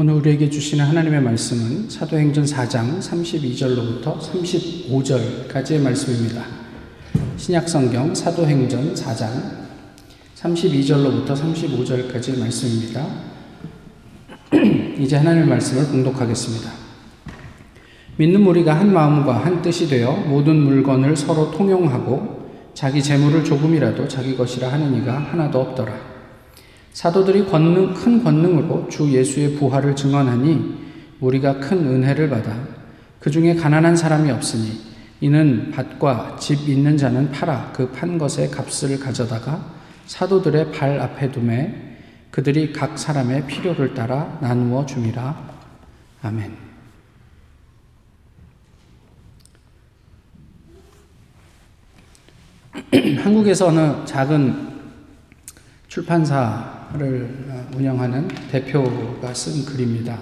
오늘 우리에게 주시는 하나님의 말씀은 사도행전 4장 32절로부터 35절까지의 말씀입니다. 신약성경 사도행전 4장 32절로부터 35절까지의 말씀입니다. 이제 하나님의 말씀을 공독하겠습니다. 믿는 무리가 한 마음과 한 뜻이 되어 모든 물건을 서로 통용하고 자기 재물을 조금이라도 자기 것이라 하는 이가 하나도 없더라. 사도들이 권능, 큰 권능으로 주 예수의 부활을 증언하니 우리가 큰 은혜를 받아 그 중에 가난한 사람이 없으니 이는 밭과 집 있는 자는 팔아 그 판 것의 값을 가져다가 사도들의 발 앞에 두매 그들이 각 사람의 필요를 따라 나누어 줌이라. 아멘. 한국에서 어느 작은 출판사 를 운영하는 대표가 쓴 글입니다.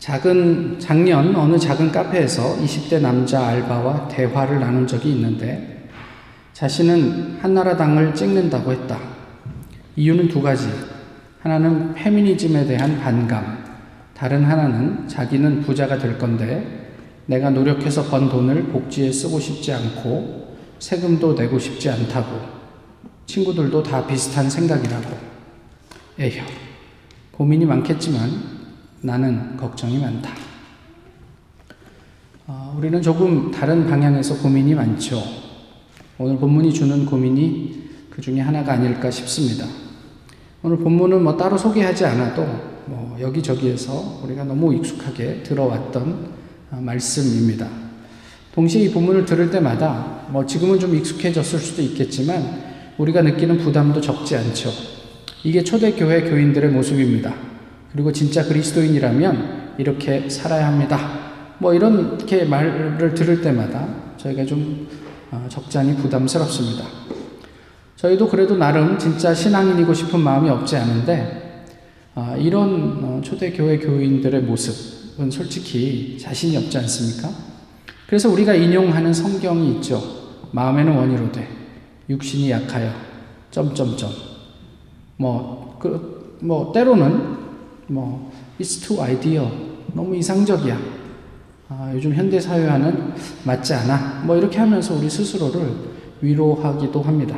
작은 작년 어느 작은 카페에서 20대 남자 알바와 대화를 나눈 적이 있는데 자신은 한나라당을 찍는다고 했다. 이유는 두 가지. 하나는 페미니즘에 대한 반감. 다른 하나는 자기는 부자가 될 건데 내가 노력해서 번 돈을 복지에 쓰고 싶지 않고 세금도 내고 싶지 않다고 친구들도 다 비슷한 생각이라고 에휴, 고민이 많겠지만 나는 걱정이 많다. 어, 우리는 조금 다른 방향에서 고민이 많죠. 오늘 본문이 주는 고민이 그 중에 하나가 아닐까 싶습니다. 오늘 본문은 뭐 따로 소개하지 않아도 뭐 여기저기에서 우리가 너무 익숙하게 들어왔던 어, 말씀입니다. 동시에 이 본문을 들을 때마다 뭐 지금은 좀 익숙해졌을 수도 있겠지만 우리가 느끼는 부담도 적지 않죠. 이게 초대교회 교인들의 모습입니다. 그리고 진짜 그리스도인이라면 이렇게 살아야 합니다. 뭐 이렇게 말을 들을 때마다 저희가 좀 어, 적잖이 부담스럽습니다. 저희도 그래도 나름 진짜 신앙인이고 싶은 마음이 없지 않은데 어, 이런 어, 초대교회 교인들의 모습은 솔직히 자신이 없지 않습니까? 그래서 우리가 인용하는 성경이 있죠. 마음에는 원이로되 육신이 약하여 점점점 뭐, 그, 뭐, 때로는, 뭐, it's too ideal. 너무 이상적이야. 아, 요즘 현대사회와는 맞지 않아. 뭐, 이렇게 하면서 우리 스스로를 위로하기도 합니다.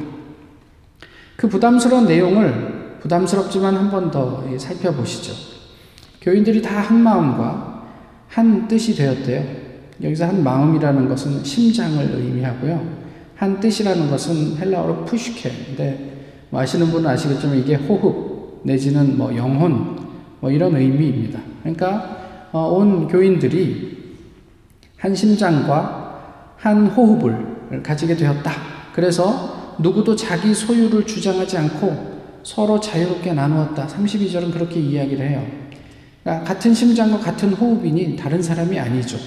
그 부담스러운 내용을 부담스럽지만 한 번 더 살펴보시죠. 교인들이 다 한 마음과 한 뜻이 되었대요. 여기서 한 마음이라는 것은 심장을 의미하고요. 한 뜻이라는 것은 헬라어로 푸시케인데 뭐 아시는 분은 아시겠지만 이게 호흡 내지는 뭐 영혼 뭐 이런 의미입니다. 그러니까 어, 온 교인들이 한 심장과 한 호흡을 가지게 되었다. 그래서 누구도 자기 소유를 주장하지 않고 서로 자유롭게 나누었다. 32절은 그렇게 이야기를 해요. 그러니까 같은 심장과 같은 호흡이니 다른 사람이 아니죠.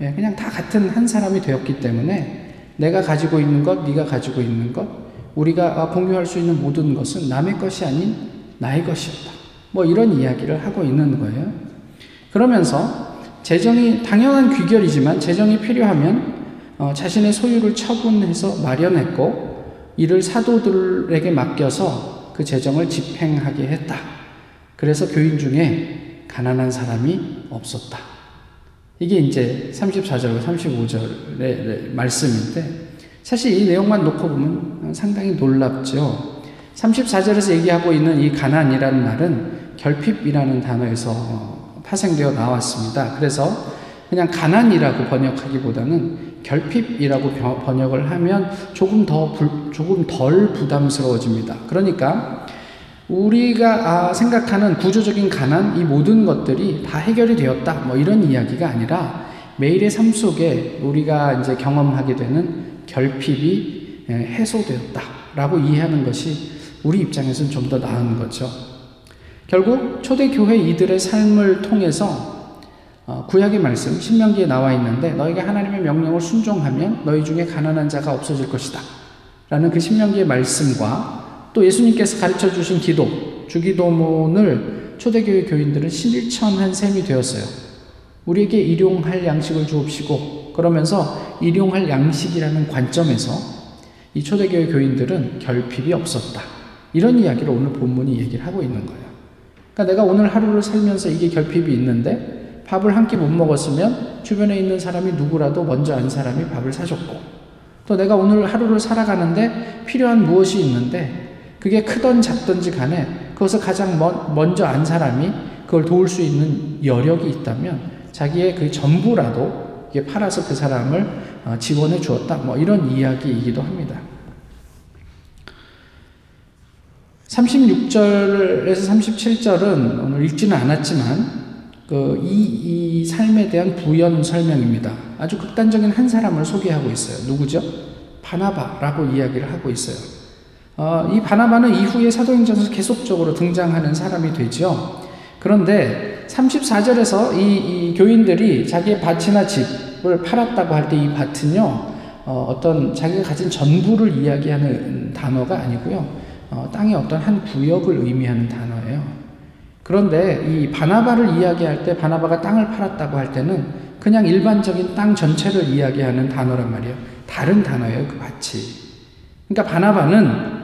예, 그냥 다 같은 한 사람이 되었기 때문에 내가 가지고 있는 것, 네가 가지고 있는 것, 우리가 공유할 수 있는 모든 것은 남의 것이 아닌 나의 것이었다. 뭐 이런 이야기를 하고 있는 거예요. 그러면서 재정이 당연한 귀결이지만 재정이 필요하면 어, 자신의 소유를 처분해서 마련했고 이를 사도들에게 맡겨서 그 재정을 집행하게 했다. 그래서 교인 중에 가난한 사람이 없었다. 이게 이제 34절과 35절의 말씀인데 사실 이 내용만 놓고 보면 상당히 놀랍죠. 34절에서 얘기하고 있는 이 가난이라는 말은 결핍이라는 단어에서 파생되어 나왔습니다. 그래서 그냥 가난이라고 번역하기보다는 결핍이라고 번역을 하면 조금 더 불, 조금 덜 부담스러워집니다. 그러니까 우리가 아, 생각하는 구조적인 가난 이 모든 것들이 다 해결이 되었다. 뭐 이런 이야기가 아니라 매일의 삶 속에 우리가 이제 경험하게 되는 결핍이 예, 해소되었다라고 이해하는 것이 우리 입장에서는 좀 더 나은 거죠. 결국 초대교회 이들의 삶을 통해서 어, 구약의 말씀 신명기에 나와 있는데 너희가 하나님의 명령을 순종하면 너희 중에 가난한 자가 없어질 것이다. 라는 그 신명기의 말씀과 또 예수님께서 가르쳐 주신 기도, 주기도문을 초대교회 교인들은 실천한 셈이 되었어요. 우리에게 일용할 양식을 주옵시고 그러면서 일용할 양식이라는 관점에서 이 초대교회 교인들은 결핍이 없었다. 이런 이야기를 오늘 본문이 얘기를 하고 있는 거예요. 그러니까 내가 오늘 하루를 살면서 이게 결핍이 있는데 밥을 한 끼 못 먹었으면 주변에 있는 사람이 누구라도 먼저 안 사람이 밥을 사줬고 또 내가 오늘 하루를 살아가는데 필요한 무엇이 있는데 그게 크던 작든지 간에 그것을 가장 먼저 안 사람이 그걸 도울 수 있는 여력이 있다면 자기의 그 전부라도 팔아서 그 사람을 어, 지원해 주었다. 뭐 이런 이야기이기도 합니다. 36절에서 37절은 오늘 읽지는 않았지만 그 이, 이 삶에 대한 부연 설명입니다. 아주 극단적인 한 사람을 소개하고 있어요. 누구죠? 바나바라고 이야기를 하고 있어요. 어, 이 바나바는 이후에 사도행전에서 계속적으로 등장하는 사람이 되죠. 그런데 34절에서 이, 이 교인들이 자기의 밭이나 집 을 팔았다고 할 때 이 밭은요, 어, 어떤 자기가 가진 전부를 이야기하는 단어가 아니고요. 어, 땅의 어떤 한 구역을 의미하는 단어예요. 그런데 이 바나바를 이야기할 때 바나바가 땅을 팔았다고 할 때는 그냥 일반적인 땅 전체를 이야기하는 단어란 말이에요. 다른 단어예요, 그 밭이. 그러니까 바나바는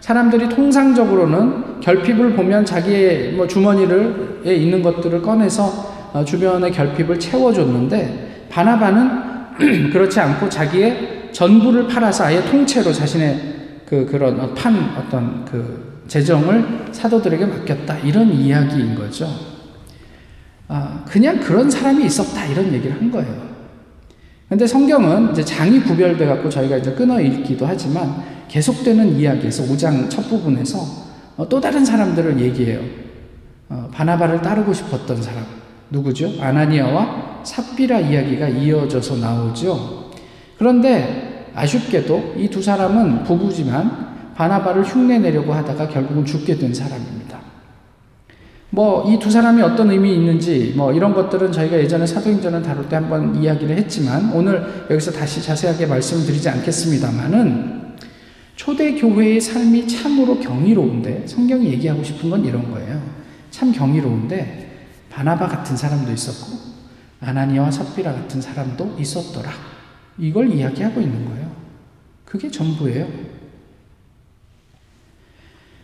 사람들이 통상적으로는 결핍을 보면 자기의 뭐 주머니를 있는 것들을 꺼내서 어, 주변의 결핍을 채워줬는데 바나바는 그렇지 않고 자기의 전부를 팔아서 아예 통째로 자신의 그 그런 판 어떤 그 재정을 사도들에게 맡겼다 이런 이야기인 거죠. 아 그냥 그런 사람이 있었다 이런 얘기를 한 거예요. 근데 성경은 이제 장이 구별돼 갖고 저희가 이제 끊어 읽기도 하지만 계속되는 이야기에서 5장 첫 부분에서 어, 또 다른 사람들을 얘기해요. 어, 바나바를 따르고 싶었던 사람 누구죠? 아나니아와 삽비라 이야기가 이어져서 나오죠. 그런데 아쉽게도 이 두 사람은 부부지만 바나바를 흉내 내려고 하다가 결국은 죽게 된 사람입니다. 뭐 이 두 사람이 어떤 의미 있는지 뭐 이런 것들은 저희가 예전에 사도행전을 다룰 때 한번 이야기를 했지만 오늘 여기서 다시 자세하게 말씀드리지 않겠습니다만은 초대 교회의 삶이 참으로 경이로운데 성경이 얘기하고 싶은 건 이런 거예요. 참 경이로운데 바나바 같은 사람도 있었고 아나니아와 삽비라 같은 사람도 있었더라. 이걸 이야기하고 있는 거예요. 그게 전부예요.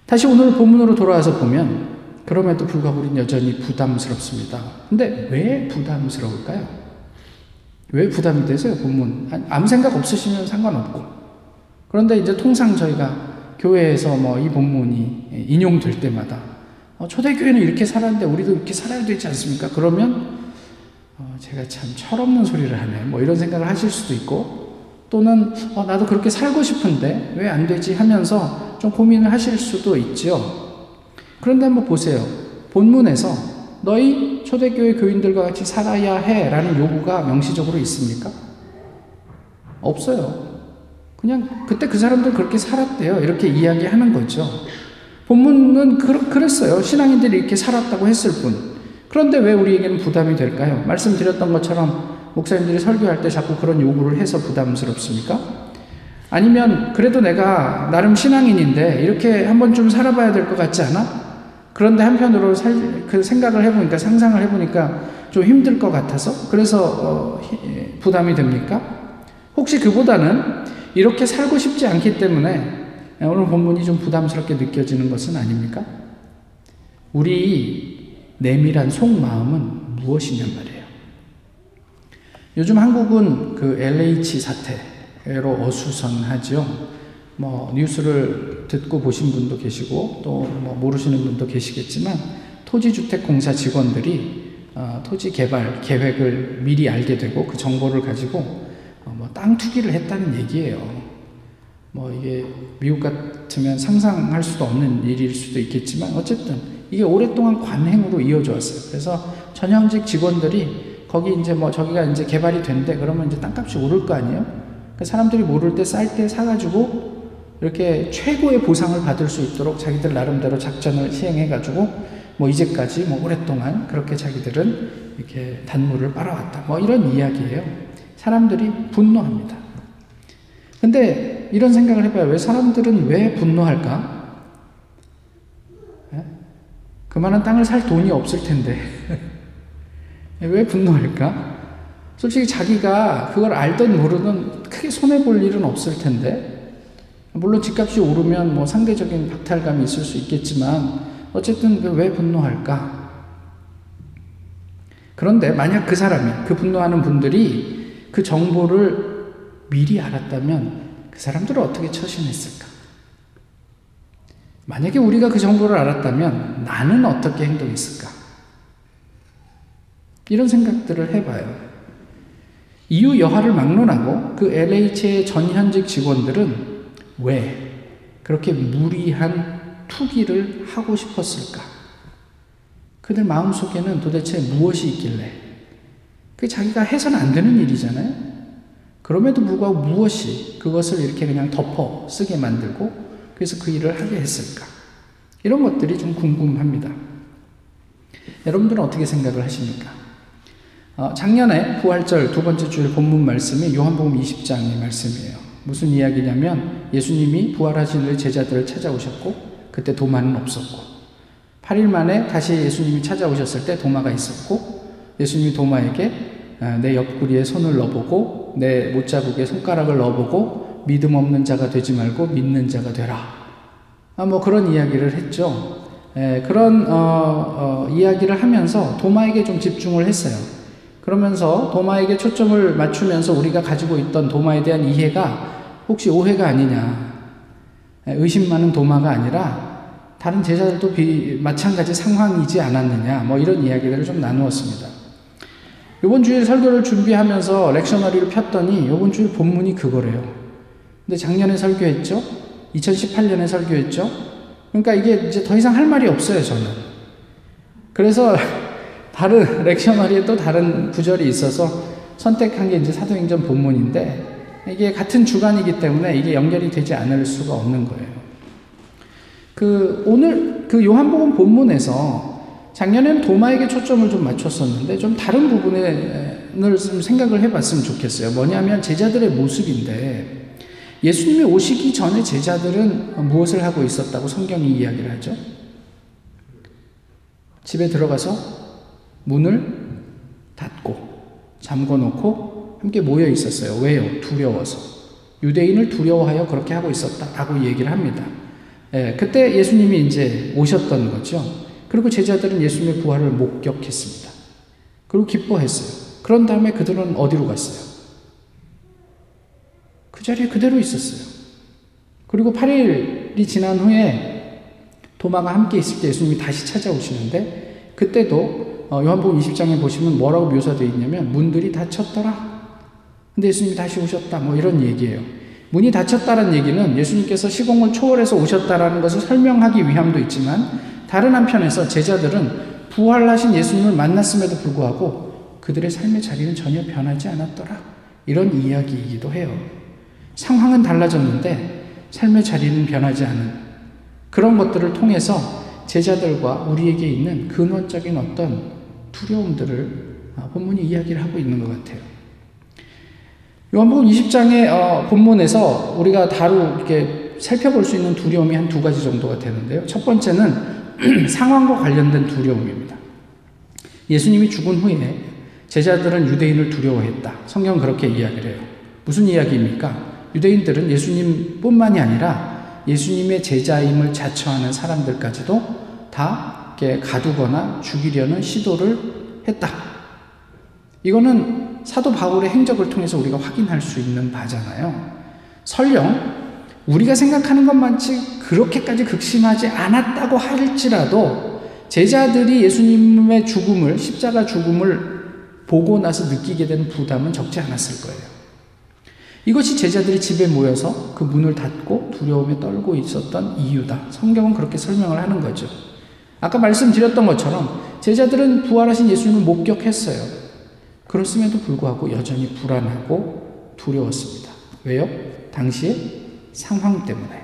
다시 오늘 본문으로 돌아와서 보면 그럼에도 불구하고 우리는 여전히 부담스럽습니다. 근데 왜 부담스러울까요? 왜 부담이 되세요, 본문? 아무 생각 없으시면 상관없고. 그런데 이제 통상 저희가 교회에서 뭐 이 본문이 인용될 때마다 어, 초대교회는 이렇게 살았는데 우리도 이렇게 살아야 되지 않습니까? 그러면 어, 제가 참 철없는 소리를 하네. 뭐 이런 생각을 하실 수도 있고, 또는 어, 나도 그렇게 살고 싶은데 왜 안 되지 하면서 좀 고민을 하실 수도 있죠. 그런데 한번 보세요. 본문에서 너희 초대교회 교인들과 같이 살아야 해 라는 요구가 명시적으로 있습니까? 없어요. 그냥 그때 그 사람들 그렇게 살았대요. 이렇게 이야기하는 거죠. 본문은 그 랬어요. 신앙인들이 이렇게 살았다고 했을 뿐. 그런데 왜 우리에게는 부담이 될까요? 말씀드렸던 것처럼 목사님들이 설교할 때 자꾸 그런 요구를 해서 부담스럽습니까? 아니면 그래도 내가 나름 신앙인인데 이렇게 한번 좀 살아봐야 될 것 같지 않아? 그런데 한편으로 살, 그 생각을 해보니까 상상을 해보니까 좀 힘들 것 같아서 그래서 어, 부담이 됩니까? 혹시 그보다는 이렇게 살고 싶지 않기 때문에 오늘 본문이 좀 부담스럽게 느껴지는 것은 아닙니까? 우리 내밀한 속마음은 무엇이냔 말이에요. 요즘 한국은 그 LH 사태로 어수선하죠. 뭐 뉴스를 듣고 보신 분도 계시고 또 뭐 모르시는 분도 계시겠지만 토지주택공사 직원들이 어, 토지 개발 계획을 미리 알게 되고 그 정보를 가지고 어, 뭐땅 투기를 했다는 얘기예요. 뭐 이게 미국 같으면 상상할 수도 없는 일일 수도 있겠지만 어쨌든 이게 오랫동안 관행으로 이어져 왔어요. 그래서 전형직 직원들이 거기 이제 뭐 저기가 이제 개발이 된대 그러면 이제 땅값이 오를 거 아니에요? 그 사람들이 모를 때 쌀 때 사가지고 이렇게 최고의 보상을 받을 수 있도록 자기들 나름대로 작전을 시행해가지고 뭐 이제까지 뭐 오랫동안 그렇게 자기들은 이렇게 단물을 빨아왔다. 뭐 이런 이야기예요. 사람들이 분노합니다. 근데 이런 생각을 해봐요. 왜 사람들은 왜 분노할까? 그만한 땅을 살 돈이 없을 텐데. 왜 분노할까? 솔직히 자기가 그걸 알든 모르든 크게 손해볼 일은 없을 텐데. 물론 집값이 오르면 뭐 상대적인 박탈감이 있을 수 있겠지만, 어쨌든 그왜 분노할까? 그런데 만약 그 사람이, 그 분노하는 분들이 그 정보를 미리 알았다면 그 사람들은 어떻게 처신했을까? 만약에 우리가 그 정보를 알았다면 나는 어떻게 행동했을까? 이런 생각들을 해봐요. 이유 여하를 막론하고 그 LH의 전현직 직원들은 왜 그렇게 무리한 투기를 하고 싶었을까? 그들 마음속에는 도대체 무엇이 있길래 그 자기가 해서는 안 되는 일이잖아요. 그럼에도 불구하고 무엇이 그것을 이렇게 그냥 덮어 쓰게 만들고 그래서 그 일을 하게 했을까? 이런 것들이 좀 궁금합니다. 여러분들은 어떻게 생각을 하십니까? 어, 작년에 부활절 두 번째 주일 본문 말씀이 요한복음 20장의 말씀이에요. 무슨 이야기냐면 예수님이 부활하신 후에 제자들을 찾아오셨고 그때 도마는 없었고 8일 만에 다시 예수님이 찾아오셨을 때 도마가 있었고 예수님이 도마에게 아, 내 옆구리에 손을 넣어보고 내 못자국에 손가락을 넣어보고 믿음 없는 자가 되지 말고 믿는 자가 되라. 아, 뭐 그런 이야기를 했죠. 에, 그런 어, 어, 이야기를 하면서 도마에게 좀 집중을 했어요. 그러면서 도마에게 초점을 맞추면서 우리가 가지고 있던 도마에 대한 이해가 혹시 오해가 아니냐. 의심 많은 도마가 아니라 다른 제자들도 비, 마찬가지 상황이지 않았느냐, 뭐 이런 이야기들을 좀 나누었습니다. 이번 주일 설교를 준비하면서 렉셔너리를 폈더니 이번 주일 본문이 그거래요. 근데 작년에 설교했죠? 2018년에 설교했죠? 그러니까 이게 이제 더 이상 할 말이 없어요, 저는. 그래서 다른 렉셔너리에 또 다른 구절이 있어서 선택한 게 이제 사도행전 본문인데 이게 같은 주간이기 때문에 이게 연결이 되지 않을 수가 없는 거예요. 그 오늘 그 요한복음 본문에서 작년에는 도마에게 초점을 좀 맞췄었는데 좀 다른 부분을 좀 생각을 해봤으면 좋겠어요. 뭐냐면 제자들의 모습인데 예수님이 오시기 전에 제자들은 무엇을 하고 있었다고 성경이 이야기를 하죠? 집에 들어가서 문을 닫고 잠궈 놓고 함께 모여 있었어요. 왜요? 두려워서. 유대인을 두려워하여 그렇게 하고 있었다라고 얘기를 합니다. 예, 그때 예수님이 이제 오셨던 거죠. 그리고 제자들은 예수님의 부활을 목격했습니다. 그리고 기뻐했어요. 그런 다음에 그들은 어디로 갔어요? 그 자리에 그대로 있었어요. 그리고 8일이 지난 후에 도마가 함께 있을 때 예수님이 다시 찾아오시는데 그때도 어, 요한복음 20장에 보시면 뭐라고 묘사되어 있냐면 문들이 닫혔더라. 근데 예수님이 다시 오셨다. 뭐 이런 얘기예요. 문이 닫혔다는 얘기는 예수님께서 시공을 초월해서 오셨다라는 것을 설명하기 위함도 있지만 다른 한편에서 제자들은 부활하신 예수님을 만났음에도 불구하고 그들의 삶의 자리는 전혀 변하지 않았더라. 이런 이야기이기도 해요. 상황은 달라졌는데 삶의 자리는 변하지 않은 그런 것들을 통해서 제자들과 우리에게 있는 근원적인 어떤 두려움들을 본문이 이야기를 하고 있는 것 같아요. 요한복음 20장의 어, 본문에서 우리가 다루 이렇게 살펴볼 수 있는 두려움이 한 두 가지 정도가 되는데요. 첫 번째는 상황과 관련된 두려움입니다. 예수님이 죽은 후에 제자들은 유대인을 두려워했다. 성경 그렇게 이야기를 해요. 무슨 이야기입니까? 유대인들은 예수님뿐만이 아니라 예수님의 제자임을 자처하는 사람들까지도 다 가두거나 죽이려는 시도를 했다. 이거는 사도 바울의 행적을 통해서 우리가 확인할 수 있는 바잖아요. 설령 우리가 생각하는 것만치 그렇게까지 극심하지 않았다고 할지라도 제자들이 예수님의 죽음을, 십자가 죽음을 보고 나서 느끼게 된 부담은 적지 않았을 거예요. 이것이 제자들이 집에 모여서 그 문을 닫고 두려움에 떨고 있었던 이유다. 성경은 그렇게 설명을 하는 거죠. 아까 말씀드렸던 것처럼 제자들은 부활하신 예수님을 목격했어요. 그렇음에도 불구하고 여전히 불안하고 두려웠습니다. 왜요? 당시의 상황 때문에.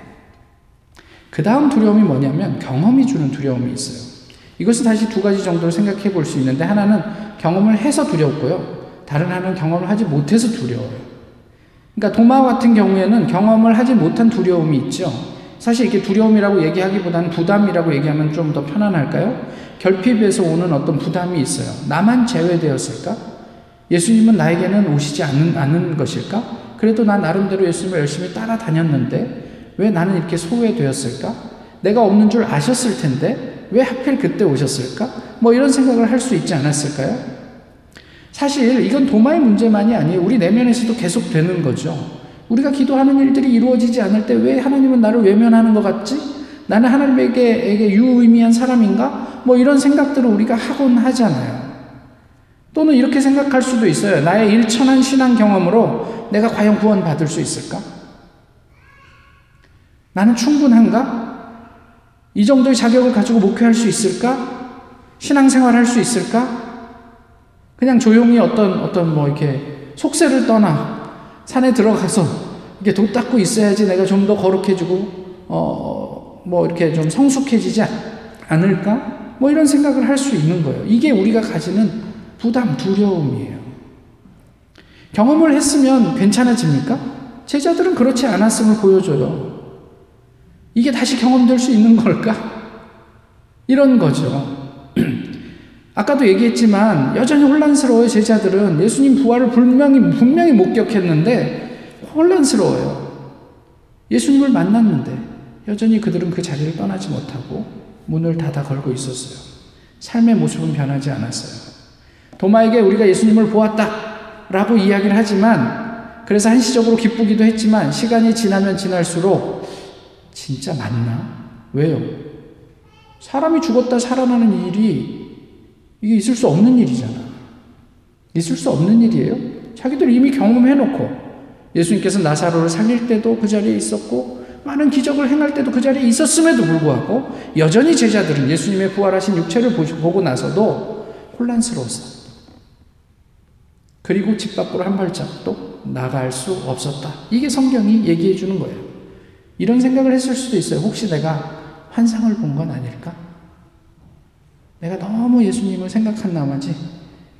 그 다음 두려움이 뭐냐면 경험이 주는 두려움이 있어요. 이것은 다시 두 가지 정도를 생각해 볼 수 있는데 하나는 경험을 해서 두렵고요. 다른 하나는 경험을 하지 못해서 두려워요. 그러니까 도마 같은 경우에는 경험을 하지 못한 두려움이 있죠. 사실 이게 두려움이라고 얘기하기보다는 부담이라고 얘기하면 좀 더 편안할까요? 결핍에서 오는 어떤 부담이 있어요. 나만 제외되었을까? 예수님은 나에게는 오시지 않는, 않는 것일까? 그래도 난 나름대로 예수님을 열심히 따라다녔는데 왜 나는 이렇게 소외되었을까? 내가 없는 줄 아셨을 텐데 왜 하필 그때 오셨을까? 뭐 이런 생각을 할 수 있지 않았을까요? 사실 이건 도마의 문제만이 아니에요. 우리 내면에서도 계속 되는 거죠. 우리가 기도하는 일들이 이루어지지 않을 때 왜 하나님은 나를 외면하는 것 같지? 나는 하나님에게 유의미한 사람인가? 뭐 이런 생각들을 우리가 하곤 하잖아요. 또는 이렇게 생각할 수도 있어요. 나의 일천한 신앙 경험으로 내가 과연 구원받을 수 있을까? 나는 충분한가? 이 정도의 자격을 가지고 목회할 수 있을까? 신앙생활 할 수 있을까? 그냥 조용히 어떤, 어떤 뭐 이렇게 속세를 떠나 산에 들어가서 이게 렇도 닦고 있어야지 내가 좀 더 거룩해지고, 어, 뭐 이렇게 좀 성숙해지지 않을까? 뭐 이런 생각을 할 수 있는 거예요. 이게 우리가 가지는 부담, 두려움이에요. 경험을 했으면 괜찮아집니까? 제자들은 그렇지 않았음을 보여줘요. 이게 다시 경험될 수 있는 걸까? 이런 거죠. 아까도 얘기했지만 여전히 혼란스러워요, 제자들은. 예수님 부활을 분명히, 분명히 목격했는데 혼란스러워요. 예수님을 만났는데 여전히 그들은 그 자리를 떠나지 못하고 문을 닫아 걸고 있었어요. 삶의 모습은 변하지 않았어요. 도마에게 우리가 예수님을 보았다 라고 이야기를 하지만 그래서 한시적으로 기쁘기도 했지만 시간이 지나면 지날수록 진짜 맞나? 왜요? 사람이 죽었다 살아나는 일이 이게 있을 수 없는 일이잖아. 있을 수 없는 일이에요. 자기들 이미 경험해 놓고 예수님께서 나사로를 살릴 때도 그 자리에 있었고 많은 기적을 행할 때도 그 자리에 있었음에도 불구하고 여전히 제자들은 예수님의 부활하신 육체를 보고 나서도 혼란스러웠어. 그리고 집 밖으로 한 발짝도 나갈 수 없었다. 이게 성경이 얘기해 주는 거예요. 이런 생각을 했을 수도 있어요. 혹시 내가 환상을 본 건 아닐까? 내가 너무 예수님을 생각한 나머지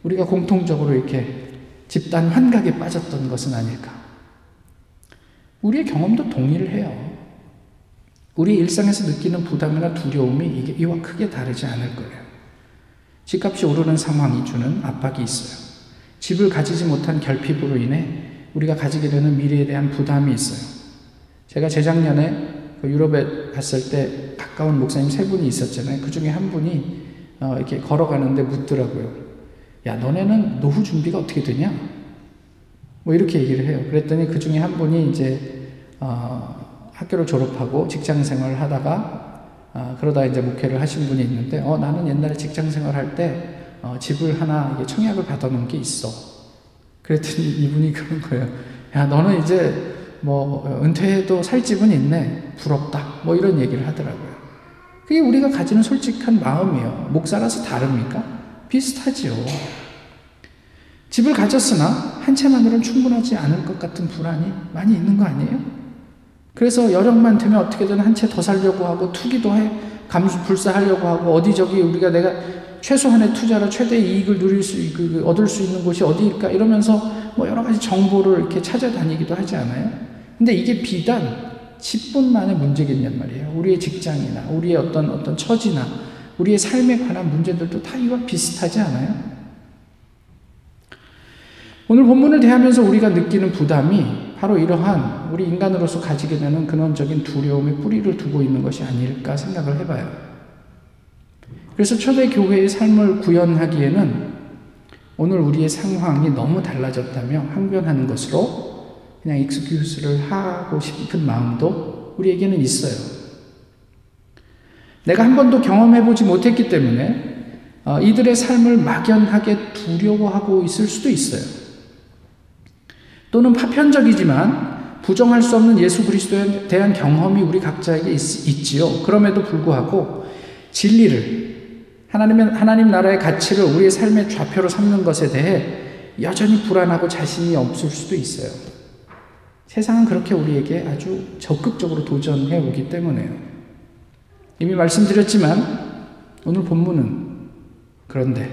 우리가 공통적으로 이렇게 집단 환각에 빠졌던 것은 아닐까? 우리의 경험도 동의를 해요. 우리 일상에서 느끼는 부담이나 두려움이 이게 이와 크게 다르지 않을 거예요. 집값이 오르는 상황이 주는 압박이 있어요. 집을 가지지 못한 결핍으로 인해 우리가 가지게 되는 미래에 대한 부담이 있어요. 제가 재작년에 그 유럽에 갔을 때 가까운 목사님 세 분이 있었잖아요. 그 중에 한 분이 어 이렇게 걸어가는데 묻더라고요. 야, 너네는 노후 준비가 어떻게 되냐? 뭐 이렇게 얘기를 해요. 그랬더니 그 중에 한 분이 이제 어 학교를 졸업하고 직장 생활을 하다가 어 그러다 이제 목회를 하신 분이 있는데 어 나는 옛날에 직장 생활할 때 어, 집을 하나 청약을 받아놓은 게 있어. 그랬더니 이분이 그런 거예요. 야, 너는 이제 뭐 은퇴해도 살 집은 있네. 부럽다. 뭐 이런 얘기를 하더라고요. 그게 우리가 가지는 솔직한 마음이에요. 목사라서 다릅니까? 비슷하지요. 집을 가졌으나 한 채만으로는 충분하지 않을 것 같은 불안이 많이 있는 거 아니에요? 그래서 여력만 되면 어떻게든 한 채 더 살려고 하고 투기도 해 감수 불사하려고 하고 어디 저기 우리가 내가 최소한의 투자로 최대 이익을 누릴 수, 그, 그, 얻을 수 있는 곳이 어디일까? 이러면서 뭐 여러 가지 정보를 이렇게 찾아다니기도 하지 않아요? 근데 이게 비단 집뿐만의 문제겠냔 말이에요. 우리의 직장이나 우리의 어떤 어떤 처지나 우리의 삶에 관한 문제들도 다 이와 비슷하지 않아요? 오늘 본문을 대하면서 우리가 느끼는 부담이 바로 이러한 우리 인간으로서 가지게 되는 근원적인 두려움의 뿌리를 두고 있는 것이 아닐까 생각을 해봐요. 그래서 초대 교회의 삶을 구현하기에는 오늘 우리의 상황이 너무 달라졌다며 항변하는 것으로 그냥 익스큐스를 하고 싶은 마음도 우리에게는 있어요. 내가 한 번도 경험해보지 못했기 때문에 어, 이들의 삶을 막연하게 두려워하고 있을 수도 있어요. 또는 파편적이지만 부정할 수 없는 예수 그리스도에 대한 경험이 우리 각자에게 있, 있지요. 그럼에도 불구하고 진리를 하나님의, 하나님 나라의 가치를 우리의 삶의 좌표로 삼는 것에 대해 여전히 불안하고 자신이 없을 수도 있어요. 세상은 그렇게 우리에게 아주 적극적으로 도전해 오기 때문에요. 이미 말씀드렸지만 오늘 본문은 그런데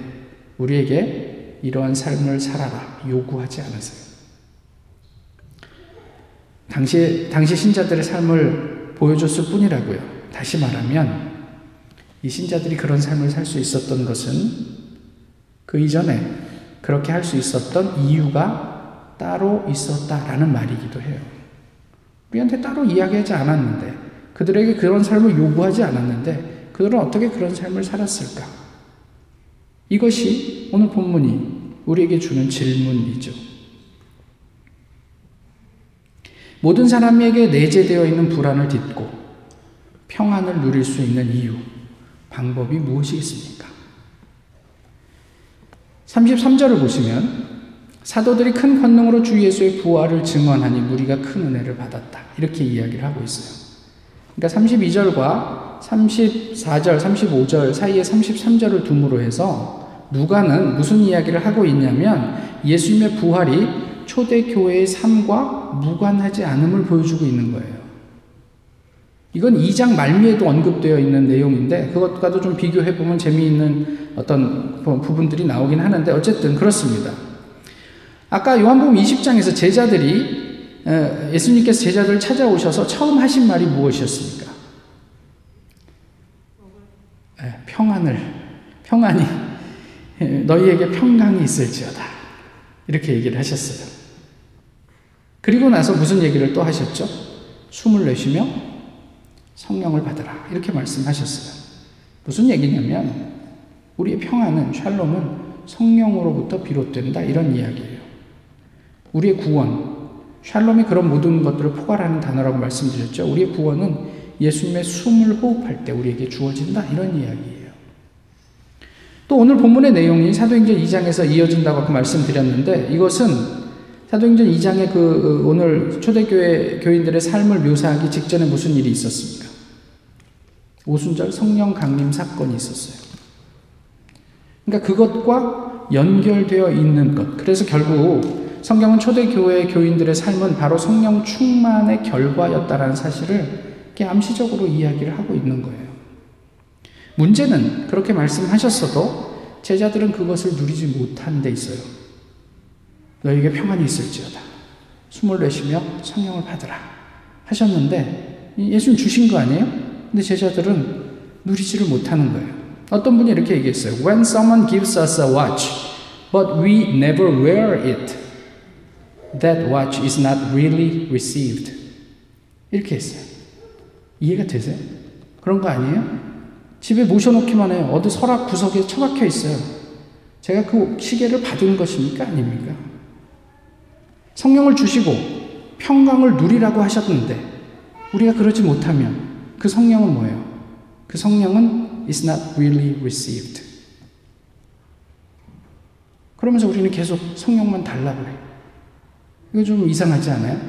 우리에게 이러한 삶을 살아라 요구하지 않으세요. 당시, 당시 신자들의 삶을 보여줬을 뿐이라고요. 다시 말하면 이 신자들이 그런 삶을 살 수 있었던 것은 그 이전에 그렇게 할 수 있었던 이유가 따로 있었다라는 말이기도 해요. 우리한테 따로 이야기하지 않았는데, 그들에게 그런 삶을 요구하지 않았는데, 그들은 어떻게 그런 삶을 살았을까? 이것이 오늘 본문이 우리에게 주는 질문이죠. 모든 사람에게 내재되어 있는 불안을 딛고 평안을 누릴 수 있는 이유, 방법이 무엇이겠습니까? 33절을 보시면 사도들이 큰 권능으로 주 예수의 부활을 증언하니 무리가 큰 은혜를 받았다. 이렇게 이야기를 하고 있어요. 그러니까 32절과 34절, 35절 사이에 33절을 둠으로 해서 누가는 무슨 이야기를 하고 있냐면 예수님의 부활이 초대교회의 삶과 무관하지 않음을 보여주고 있는 거예요. 이건 2장 말미에도 언급되어 있는 내용인데 그것과도 좀 비교해 보면 재미있는 어떤 부분들이 나오긴 하는데 어쨌든 그렇습니다. 아까 요한복음 20장에서 제자들이 예수님께서 제자들을 찾아오셔서 처음 하신 말이 무엇이었습니까? 평안을 평안이 너희에게 평강이 있을지어다 이렇게 얘기를 하셨어요. 그리고 나서 무슨 얘기를 또 하셨죠? 숨을 내쉬며 성령을 받으라 이렇게 말씀하셨어요. 무슨 얘기냐면 우리의 평안은 샬롬은 성령으로부터 비롯된다 이런 이야기예요. 우리의 구원, 샬롬이 그런 모든 것들을 포괄하는 단어라고 말씀드렸죠. 우리의 구원은 예수님의 숨을 호흡할 때 우리에게 주어진다 이런 이야기예요. 또 오늘 본문의 내용이 사도행전 2장에서 이어진다고 말씀드렸는데 이것은 사도행전 2장의 그 오늘 초대교회 교인들의 삶을 묘사하기 직전에 무슨 일이 있었습니까? 오순절 성령 강림 사건이 있었어요. 그러니까 그것과 연결되어 있는 것. 그래서 결국 성경은 초대교회 교인들의 삶은 바로 성령 충만의 결과였다라는 사실을 암시적으로 이야기를 하고 있는 거예요. 문제는 그렇게 말씀하셨어도 제자들은 그것을 누리지 못한 데 있어요. 너에게 평안이 있을지어다. 숨을 내쉬며 성령을 받으라. 하셨는데 예수님 주신 거 아니에요? 근데 제자들은 누리지를 못하는 거예요. 어떤 분이 이렇게 얘기했어요. When someone gives us a watch, but we never wear it, that watch is not really received. 이렇게 했어요. 이해가 되세요? 그런 거 아니에요? 집에 모셔놓기만 해요. 어디 서랍 구석에 처박혀 있어요. 제가 그 시계를 받은 것입니까? 아닙니까? 성령을 주시고 평강을 누리라고 하셨는데 우리가 그러지 못하면 그 성령은 뭐예요? 그 성령은 is not really received. 그러면서 우리는 계속 성령만 달라고 그래. 이거 좀 이상하지 않아요?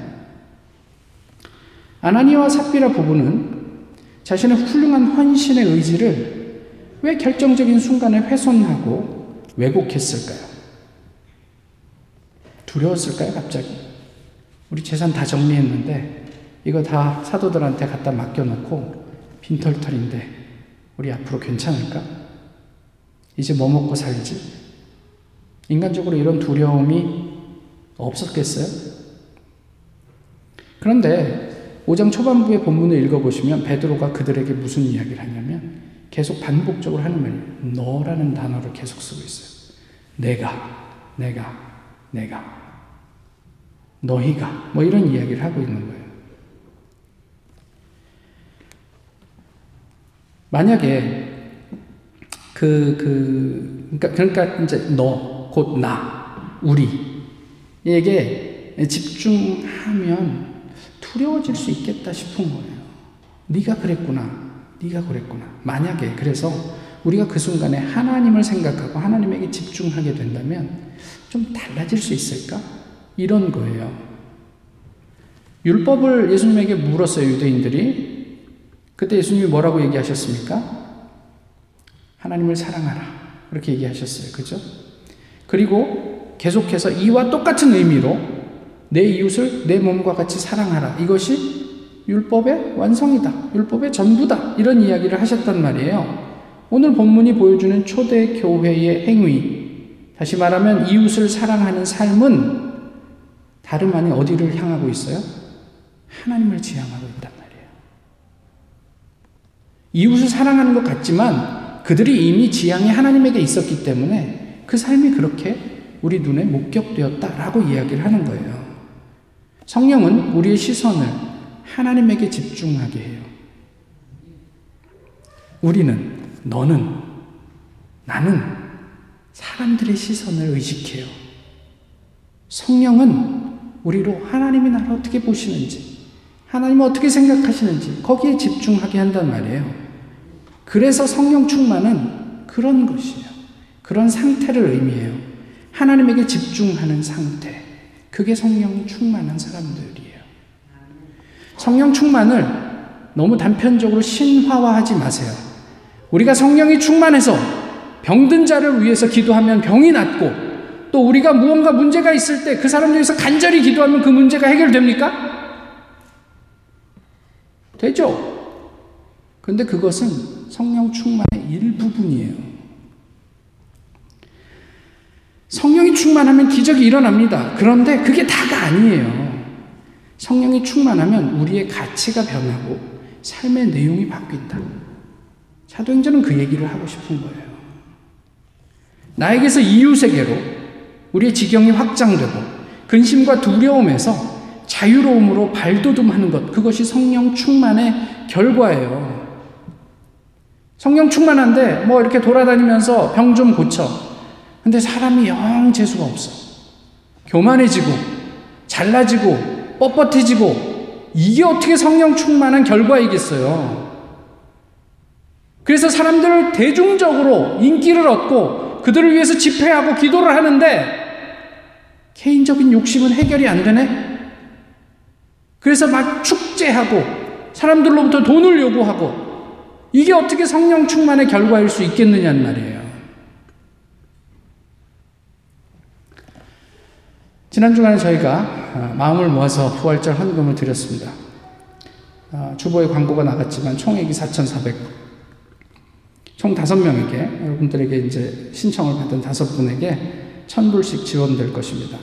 아나니와 삽비라 부부는 자신의 훌륭한 헌신의 의지를 왜 결정적인 순간에 훼손하고 왜곡했을까요? 두려웠을까요, 갑자기? 우리 재산 다 정리했는데 이거 다 사도들한테 갖다 맡겨놓고 빈털털인데 우리 앞으로 괜찮을까? 이제 뭐 먹고 살지? 인간적으로 이런 두려움이 없었겠어요? 그런데 5장 초반부의 본문을 읽어보시면 베드로가 그들에게 무슨 이야기를 하냐면 계속 반복적으로 하는 말이에요. 너라는 단어를 계속 쓰고 있어요. 내가, 내가, 내가. 너희가. 뭐 이런 이야기를 하고 있는 거예요. 만약에 그, 그, 그러니까, 그러니까 이제 너, 곧 나, 우리에게 집중하면 두려워질 수 있겠다 싶은 거예요. 네가 그랬구나. 네가 그랬구나. 만약에 그래서 우리가 그 순간에 하나님을 생각하고 하나님에게 집중하게 된다면 좀 달라질 수 있을까? 이런 거예요. 율법을 예수님에게 물었어요, 유대인들이. 그때 예수님이 뭐라고 얘기하셨습니까? 하나님을 사랑하라. 그렇게 얘기하셨어요. 그죠? 그리고 계속해서 이와 똑같은 의미로 내 이웃을 내 몸과 같이 사랑하라. 이것이 율법의 완성이다. 율법의 전부다. 이런 이야기를 하셨단 말이에요. 오늘 본문이 보여주는 초대 교회의 행위, 다시 말하면 이웃을 사랑하는 삶은 다름 아닌 어디를 향하고 있어요? 하나님을 지향하고 말 이웃을 사랑하는 것 같지만 그들이 이미 지향이 하나님에게 있었기 때문에 그 삶이 그렇게 우리 눈에 목격되었다라고 이야기를 하는 거예요. 성령은 우리의 시선을 하나님에게 집중하게 해요. 우리는, 너는, 나는 사람들의 시선을 의식해요. 성령은 우리로 하나님이 나를 어떻게 보시는지, 하나님은 어떻게 생각하시는지 거기에 집중하게 한단 말이에요. 그래서 성령 충만은 그런 것이에요. 그런 상태를 의미해요. 하나님에게 집중하는 상태. 그게 성령 충만한 사람들이에요. 성령 충만을 너무 단편적으로 신화화하지 마세요. 우리가 성령이 충만해서 병든 자를 위해서 기도하면 병이 낫고 또 우리가 무언가 문제가 있을 때 그 사람 위해서 간절히 기도하면 그 문제가 해결됩니까? 되죠. 근데 그것은 성령 충만의 일부분이에요. 성령이 충만하면 기적이 일어납니다. 그런데 그게 다가 아니에요. 성령이 충만하면 우리의 가치가 변하고 삶의 내용이 바뀐다. 사도행전은 그 얘기를 하고 싶은 거예요. 나에게서 이유세계로 우리의 지경이 확장되고 근심과 두려움에서 자유로움으로 발돋움하는 것 그것이 성령 충만의 결과예요. 성령 충만한데 뭐 이렇게 돌아다니면서 병 좀 고쳐. 근데 사람이 영 재수가 없어. 교만해지고 잘나지고 뻣뻣해지고 이게 어떻게 성령 충만한 결과이겠어요. 그래서 사람들을 대중적으로 인기를 얻고 그들을 위해서 집회하고 기도를 하는데 개인적인 욕심은 해결이 안 되네? 그래서 막 축제하고 사람들로부터 돈을 요구하고 이게 어떻게 성령 충만의 결과일 수 있겠느냐는 말이에요. 지난 주간에 저희가 어, 마음을 모아서 부활절 헌금을 드렸습니다. 어, 주보에 광고가 나갔지만 총액이 4,400. 총 다섯 명에게 여러분들에게 이제 신청을 받은 다섯 분에게 천 불씩 지원될 것입니다.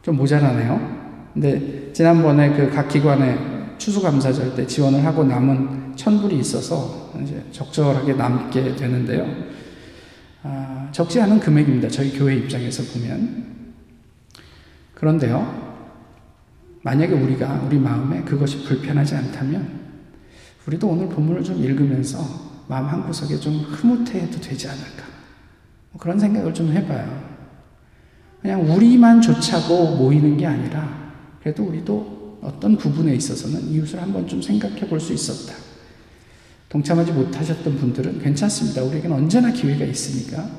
좀 모자라네요. 근데 지난번에 그 각 기관에 추수감사절 때 지원을 하고 남은 천불이 있어서 이제 적절하게 남게 되는데요. 아, 적지 않은 금액입니다. 저희 교회 입장에서 보면. 그런데요, 만약에 우리가 우리 마음에 그것이 불편하지 않다면, 우리도 오늘 본문을 좀 읽으면서 마음 한 구석에 좀 흐뭇해도 되지 않을까. 뭐 그런 생각을 좀 해봐요. 그냥 우리만 좋자고 모이는 게 아니라, 그래도 우리도 어떤 부분에 있어서는 이웃을 한번 좀 생각해 볼 수 있었다. 동참하지 못하셨던 분들은 괜찮습니다. 우리에게는 언제나 기회가 있으니까.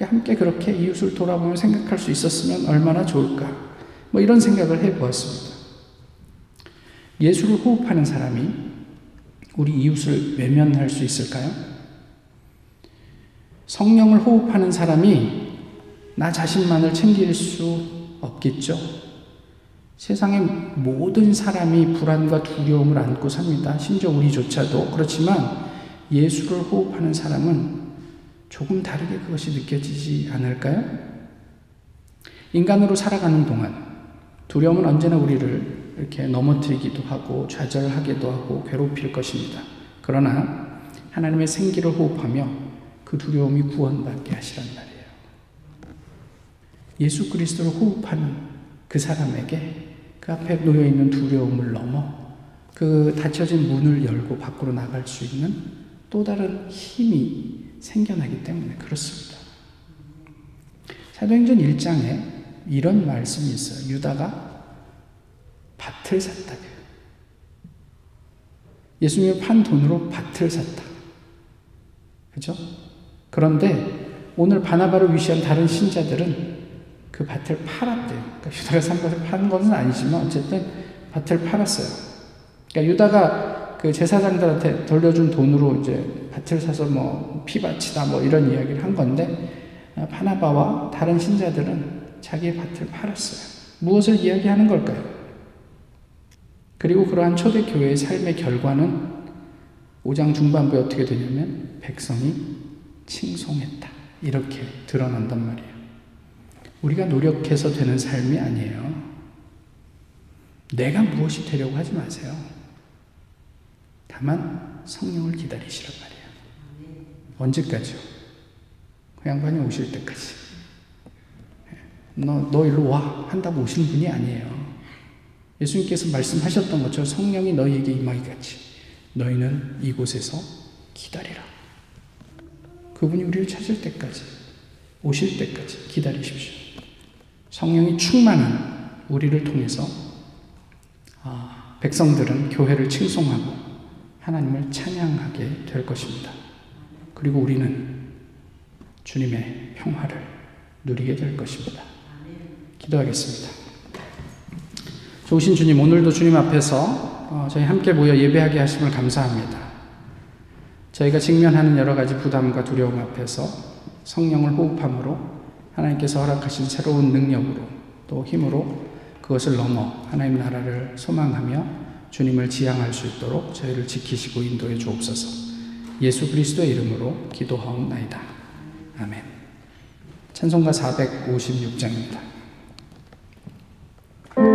함께 그렇게 이웃을 돌아보며 생각할 수 있었으면 얼마나 좋을까. 뭐 이런 생각을 해 보았습니다. 예수를 호흡하는 사람이 우리 이웃을 외면할 수 있을까요? 성령을 호흡하는 사람이 나 자신만을 챙길 수 없겠죠. 세상의 모든 사람이 불안과 두려움을 안고 삽니다. 심지어 우리조차도. 그렇지만 예수를 호흡하는 사람은 조금 다르게 그것이 느껴지지 않을까요? 인간으로 살아가는 동안 두려움은 언제나 우리를 이렇게 넘어뜨리기도 하고 좌절하기도 하고 괴롭힐 것입니다. 그러나 하나님의 생기를 호흡하며 그 두려움이 구원받게 하시란 말이에요. 예수 그리스도를 호흡하는 그 사람에게 그 앞에 놓여 있는 두려움을 넘어 그 닫혀진 문을 열고 밖으로 나갈 수 있는 또 다른 힘이 생겨나기 때문에 그렇습니다. 사도행전 1장에 이런 말씀이 있어요. 유다가 밭을 샀다. 예수님을 판 돈으로 밭을 샀다. 그죠? 그런데 오늘 바나바를 위시한 다른 신자들은 그 밭을 팔았대요. 그러니까 유다가 산 것을 파는 것은 아니지만 어쨌든 밭을 팔았어요. 그러니까 유다가 그 제사장들한테 돌려준 돈으로 이제 밭을 사서 뭐 피바치다 뭐 이런 이야기를 한 건데 바나바와 다른 신자들은 자기의 밭을 팔았어요. 무엇을 이야기하는 걸까요? 그리고 그러한 초대교회의 삶의 결과는 5장 중반부에 어떻게 되냐면 백성이 칭송했다. 이렇게 드러난단 말이에요. 우리가 노력해서 되는 삶이 아니에요. 내가 무엇이 되려고 하지 마세요. 다만 성령을 기다리시란 말이에요. 언제까지요? 그 양반이 오실 때까지. 너, 너 일로 와. 한다고 오시는 분이 아니에요. 예수님께서 말씀하셨던 것처럼 성령이 너희에게 임하기 같이 너희는 이곳에서 기다리라. 그분이 우리를 찾을 때까지, 오실 때까지 기다리십시오. 성령이 충만한 우리를 통해서 아, 백성들은 교회를 칭송하고 하나님을 찬양하게 될 것입니다. 그리고 우리는 주님의 평화를 누리게 될 것입니다. 기도하겠습니다. 좋으신 주님, 오늘도 주님 앞에서 어, 저희 함께 모여 예배하게 하심을 감사합니다. 저희가 직면하는 여러 가지 부담과 두려움 앞에서 성령을 호흡함으로 하나님께서 허락하신 새로운 능력으로 또 힘으로 그것을 넘어 하나님 나라를 소망하며 주님을 지향할 수 있도록 저희를 지키시고 인도해 주옵소서. 예수 그리스도의 이름으로 기도하옵나이다. 아멘. 찬송가 456장입니다.